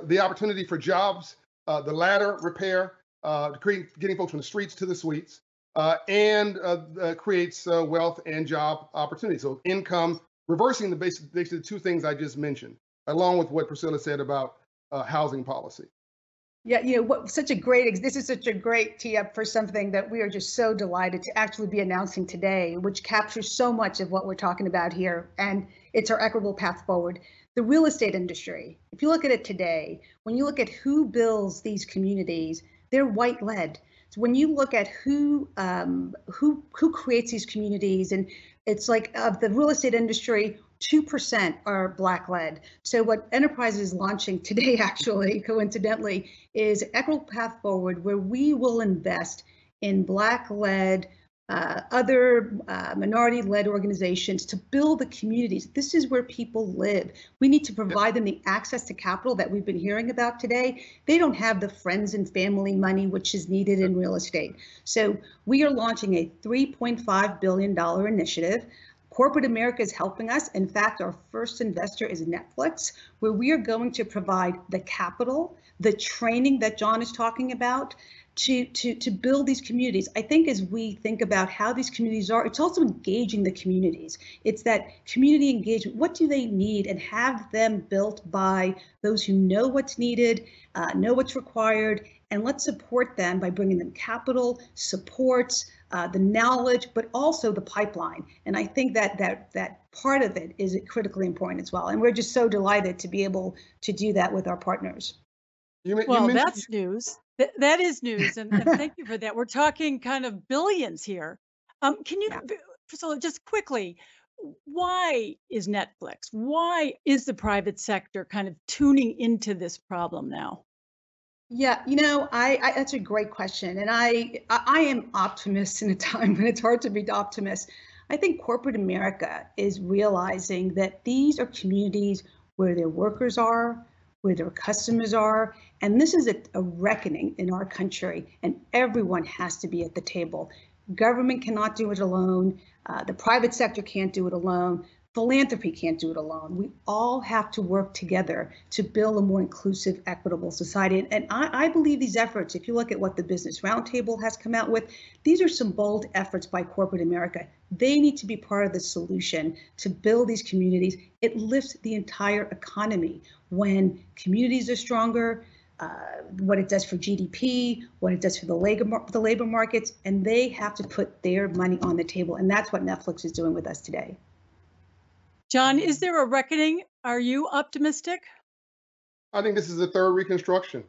Speaker 11: the opportunity for jobs, the ladder repair, Uh, create, getting folks from the streets to the suites, uh, and uh, creates wealth and job opportunities. So income, reversing the basic, basically the two things I just mentioned, along with what Priscilla said about housing policy.
Speaker 10: Yeah, you know, what, such a great, this is such a great tee up for something that we are just so delighted to actually be announcing today, which captures so much of what we're talking about here. And it's our equitable path forward. The real estate industry, if you look at it today, when you look at who builds these communities, they're white led. So when you look at who um, who who creates these communities, and it's like of the real estate industry, 2% are black led. So what Enterprise is launching today, actually, coincidentally, is Equitable Path Forward, where we will invest in black led, uh, other uh, minority led organizations to build the communities. This is where people live. We need to provide them the access to capital that we've been hearing about today. They don't have the friends and family money which is needed in real estate. So we are launching a $3.5 billion initiative. Corporate America is helping us. In fact, our first investor is Netflix, where we are going to provide the capital, the training that John is talking about to, to, to build these communities. I think as we think about how these communities are, it's also engaging the communities. It's that community engagement. What do they need? And have them built by those who know what's needed, uh, know what's required, and let's support them by bringing them capital, supports, uh, the knowledge, but also the pipeline. And I think that that that part of it is critically important as well. And we're just so delighted to be able to do that with our partners.
Speaker 4: You, well, that's news. Th- that is news, and, and, thank you for that. We're talking kind of billions here. Um, can you, yeah. Priscilla, just quickly, why is Netflix? Why is the private sector kind of tuning into this problem now?
Speaker 10: Yeah, you know, I, I, that's a great question, and I I am optimist in a time when it's hard to be optimist. I think corporate America is realizing that these are communities where their workers are, where their customers are, and this is a, a reckoning in our country, and everyone has to be at the table. Government cannot do it alone. Uh, the private sector can't do it alone philanthropy can't do it alone. We all have to work together to build a more inclusive, equitable society. And, and I, I, believe these efforts, if you look at what the Business Roundtable has come out with, these are some bold efforts by corporate America. They need to be part of the solution to build these communities. It lifts the entire economy when communities are stronger. Uh, what it does for GDP, what it does for the labor the labor markets, and they have to put their money on the table, and that's what Netflix is doing with us today.
Speaker 4: John, is there a reckoning? Are you optimistic?
Speaker 11: I think this is the third reconstruction.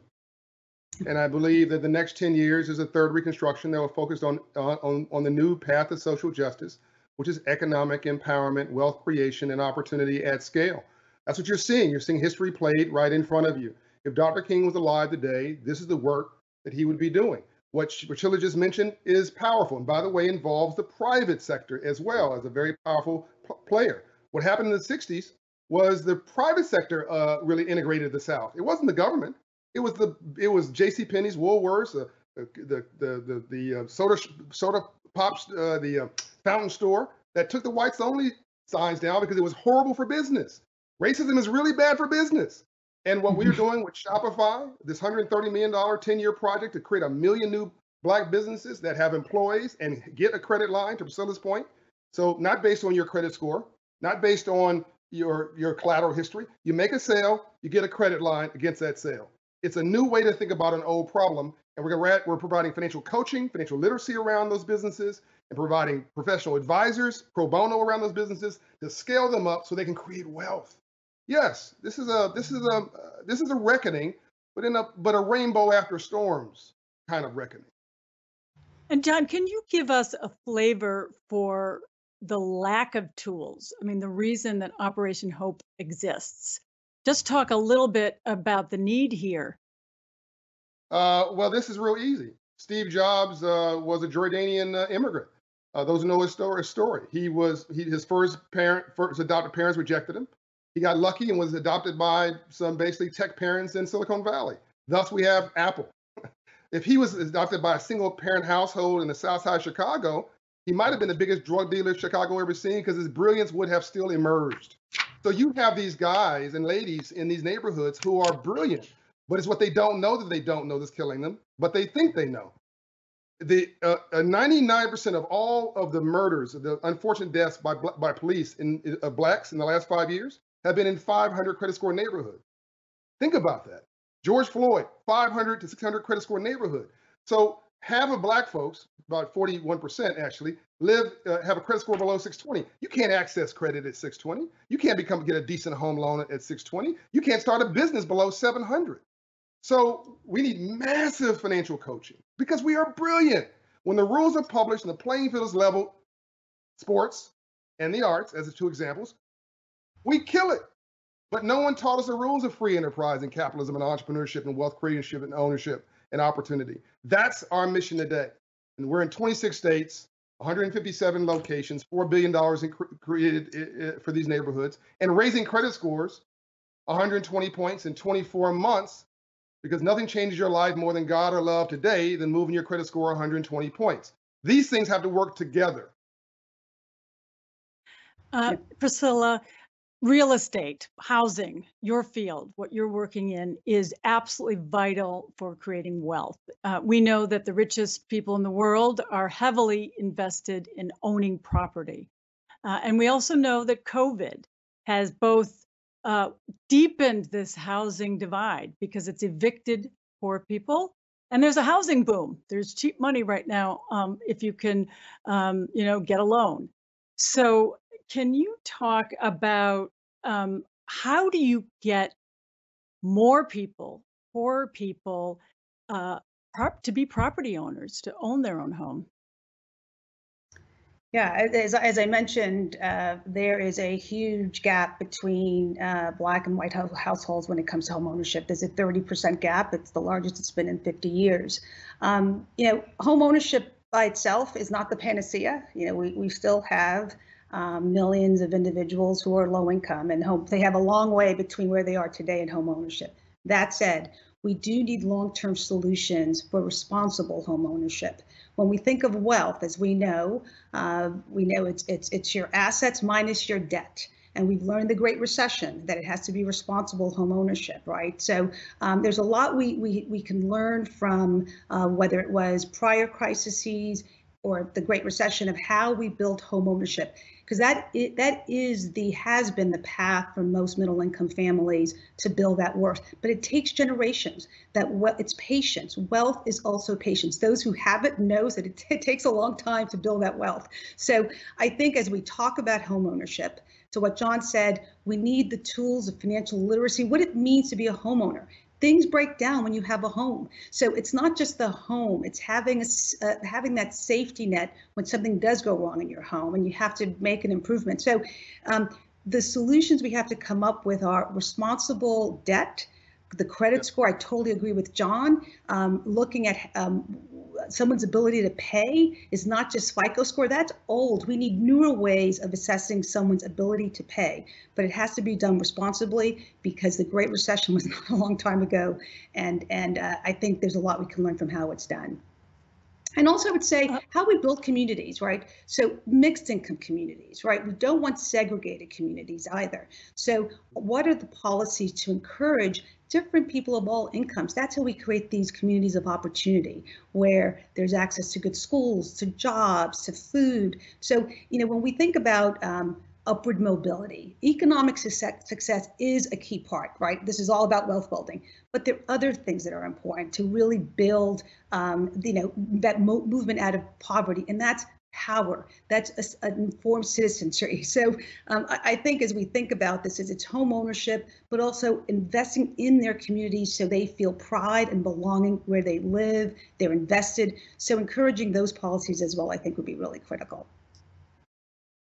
Speaker 11: And I believe that the next 10 years is a third reconstruction that will focus on, on, on the new path of social justice, which is economic empowerment, wealth creation, and opportunity at scale. That's what you're seeing. You're seeing history played right in front of you. If Dr. King was alive today, this is the work that he would be doing. What Priscilla just mentioned is powerful, and by the way, involves the private sector as well as a very powerful player. What happened in the 60s was the private sector uh, really integrated the South. It wasn't the government. It was the it was J.C. Penney's, Woolworths, uh, the the the the uh, soda soda pops, uh, the uh, fountain store that took the whites only signs down because it was horrible for business. Racism is really bad for business. And what we're mm-hmm. doing with Shopify, this $130 million 10-year project to create a million new black businesses that have employees and get a credit line, to Priscilla's point. So not based on your credit score, not based on your your collateral history. You make a sale, you get a credit line against that sale. It's a new way to think about an old problem, and we're gonna, we're providing financial coaching, financial literacy around those businesses, and providing professional advisors pro bono around those businesses to scale them up so they can create wealth. Yes, this is a this is a uh, this is a reckoning, but in a but a rainbow after storms kind of reckoning.
Speaker 4: And John, can you give us a flavor for the lack of tools. I mean, the reason that Operation Hope exists. Just talk a little bit about the need here.
Speaker 11: Uh, well, this is real easy. Steve Jobs uh, was a Jordanian uh, immigrant. Uh, those who know his story, his story. He was he, his first parent, first adopted parents rejected him. He got lucky and was adopted by some basically tech parents in Silicon Valley. Thus, we have Apple. if he was adopted by a single parent household in the South Side of Chicago, he might have been the biggest drug dealer Chicago ever seen because his brilliance would have still emerged. So you have these guys and ladies in these neighborhoods who are brilliant, but it's what they don't know that they don't know that's killing them, but they think they know. The uh, 99% of all of the murders, the unfortunate deaths by by police in uh, blacks in the last five years have been in 500 credit score neighborhood. Think about that. George Floyd, 500 to 600 credit score neighborhood. So half of black folks, about 41% actually, live uh, have a credit score below 620. You can't access credit at 620. You can't become get a decent home loan at 620. You can't start a business below 700. So we need massive financial coaching because we are brilliant. When the rules are published and the playing field is leveled, sports and the arts, as the two examples, we kill it. But no one taught us the rules of free enterprise and capitalism and entrepreneurship and wealth creation and ownership and opportunity. That's our mission today. And we're in 26 states, 157 locations, $4 billion in cre- created for these neighborhoods, and raising credit scores 120 points in 24 months because nothing changes your life more than God or love today than moving your credit score 120 points. These things have to work together.
Speaker 4: Uh, Priscilla, real estate, housing, your field, what you're working in is absolutely vital for creating wealth. Uh, we know that the richest people in the world are heavily invested in owning property. Uh, and we also know that COVID has both uh, deepened this housing divide because it's evicted poor people and there's a housing boom there's cheap money right now um, if you can um, you know get a loan so can you talk about um, how do you get more people, poor people, uh, prop- to be property owners, to own their own home?
Speaker 10: Yeah, as, as I mentioned, uh, there is a huge gap between uh, Black and white households when it comes to home ownership. There's a 30% gap. It's the largest it's been in 50 years. Um, you know, home ownership by itself is not the panacea. You know, we, we still have um, millions of individuals who are low income and home, they have a long way between where they are today and home ownership. That said, we do need long-term solutions for responsible home ownership. When we think of wealth, as we know, uh, we know it's it's it's your assets minus your debt. And we've learned the Great Recession that it has to be responsible home ownership, right? So um, there's a lot we, we, we can learn from uh, whether it was prior crises or the Great Recession of how we built home ownership because that that is the has been the path for most middle income families to build that worth. But it takes generations. That well it's patience. Wealth is also patience. Those who have it knows that it, it takes a long time to build that wealth. So i think as we talk about home ownership to what john said we need the tools of financial literacy what it means to be a homeowner things break down when you have a home. So it's not just the home; it's having a, uh, having that safety net when something does go wrong in your home and you have to make an improvement. So um, the solutions we have to come up with are responsible debt the credit score, I totally agree with John. Um, looking at um, someone's ability to pay is not just FICO score. That's old. We need newer ways of assessing someone's ability to pay, but it has to be done responsibly because the Great Recession was not a long time ago, and and uh, I think there's a lot we can learn from how it's done. And also, I would say uh, how we build communities, right? So, mixed income communities, right? We don't want segregated communities either. So, what are the policies to encourage different people of all incomes. That's how we create these communities of opportunity where there's access to good schools, to jobs, to food. So, you know, when we think about um, upward mobility, economic success, success is a key part, right? This is all about wealth building, but there are other things that are important to really build, um, you know, that mo- movement out of poverty, and that's power. That's an informed citizenry. So um, I, I, think as we think about this, is it's home ownership, but also investing in their communities so they feel pride and belonging where they live. They're invested. So encouraging those policies as well, I think, would be really critical.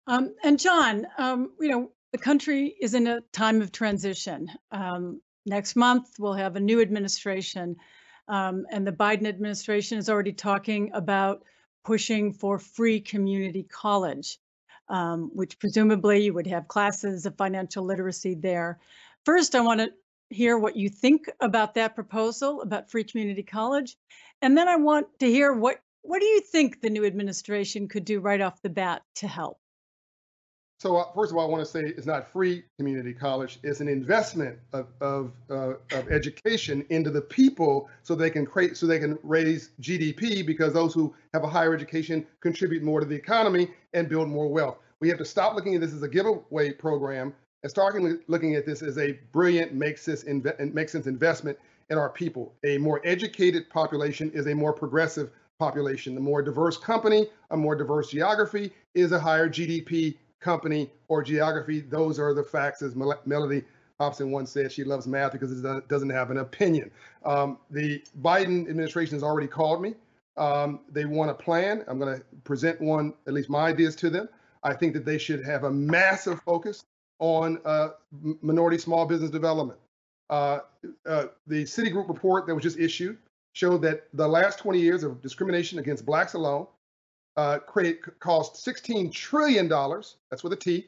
Speaker 4: Um, and John, um, you know, the country is in a time of transition. Um, next month, we'll have a new administration, um, and the Biden administration is already talking about pushing for free community college. um, which presumably you would have classes of financial literacy there. First, I want to hear what you think about that proposal about free community college. And then I want to hear what what do you think the new administration could do right off the bat to help?
Speaker 11: So uh, first of all, I want to say it's not free community college. It's an investment of of, uh, of education into the people, so they can create, so they can raise GDP because those who have a higher education contribute more to the economy and build more wealth. We have to stop looking at this as a giveaway program and start looking at this as a brilliant makes this inve- makes sense investment in our people. A more educated population is a more progressive population. The more diverse company, a more diverse geography is a higher GDP company or geography. Those are the facts, as Mellody Hobson once said. She loves math because it doesn't have an opinion. Um, the Biden administration has already called me. Um, they want a plan. I'm going to present one, at least my ideas to them. I think that they should have a massive focus on uh, minority small business development. Uh, uh, the Citigroup report that was just issued showed that the last 20 years of discrimination against blacks alone uh, create, cost $16 trillion, that's with a T,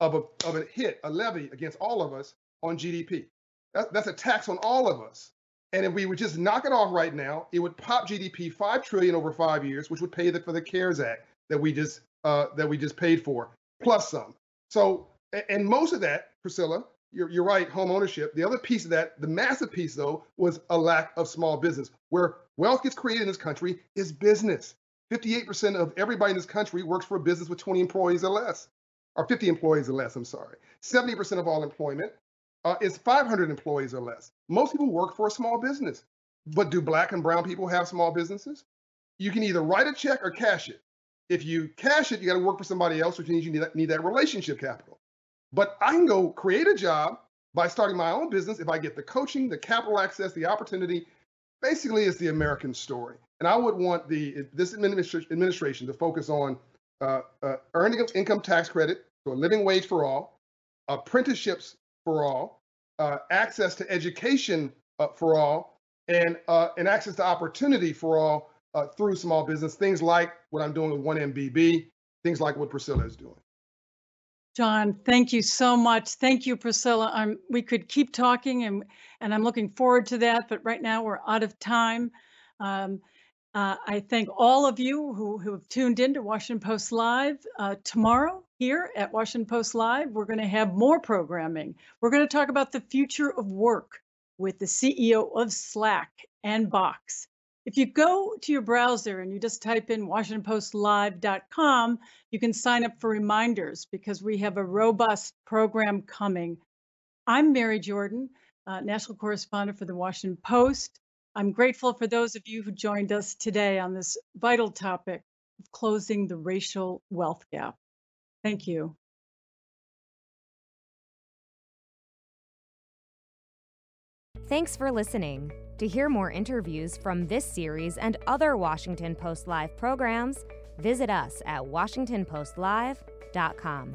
Speaker 11: of a, of a hit, a levy against all of us on GDP. That, that's a tax on all of us. And if we would just knock it off right now, it would pop GDP 5 trillion over five years, which would pay the, for the CARES Act that we just uh, that we just paid for, plus some. So, and most of that, Priscilla, you're, you're right, home ownership. The other piece of that, the massive piece though, was a lack of small business. Where wealth gets created in this country is business. 58% of everybody in this country works for a business with 20 employees or less, or 50 employees or less, I'm sorry. 70% of all employment uh, is 500 employees or less. Most people work for a small business. But do black and brown people have small businesses? You can either write a check or cash it. If you cash it, you got to work for somebody else, which means you need that, need that relationship capital. But I can go create a job by starting my own business if I get the coaching, the capital access, the opportunity. Basically, it's the American story. And I would want the this administration to focus on uh, uh, earning income tax credit, so a living wage for all, apprenticeships for all, uh, access to education uh, for all, and uh, and access to opportunity for all uh, through small business. Things like what I'm doing with 1MBB, things like what Priscilla is doing.
Speaker 4: John, thank you so much. Thank you, Priscilla. I'm, we could keep talking and, and I'm looking forward to that, but right now we're out of time. Um, uh, I thank all of you who, who have tuned in to Washington Post Live. Uh, tomorrow, here at Washington Post Live, we're going to have more programming. We're going to talk about the future of work with the CEO of Slack and Box. If you go to your browser and you just type in WashingtonPostLive.com, you can sign up for reminders because we have a robust program coming. I'm Mary Jordan, uh, national correspondent for the Washington Post. I'm grateful for those of you who joined us today on this vital topic of closing the racial wealth gap. Thank you.
Speaker 2: Thanks for listening. To hear more interviews from this series and other Washington Post Live programs, visit us at WashingtonPostLive.com.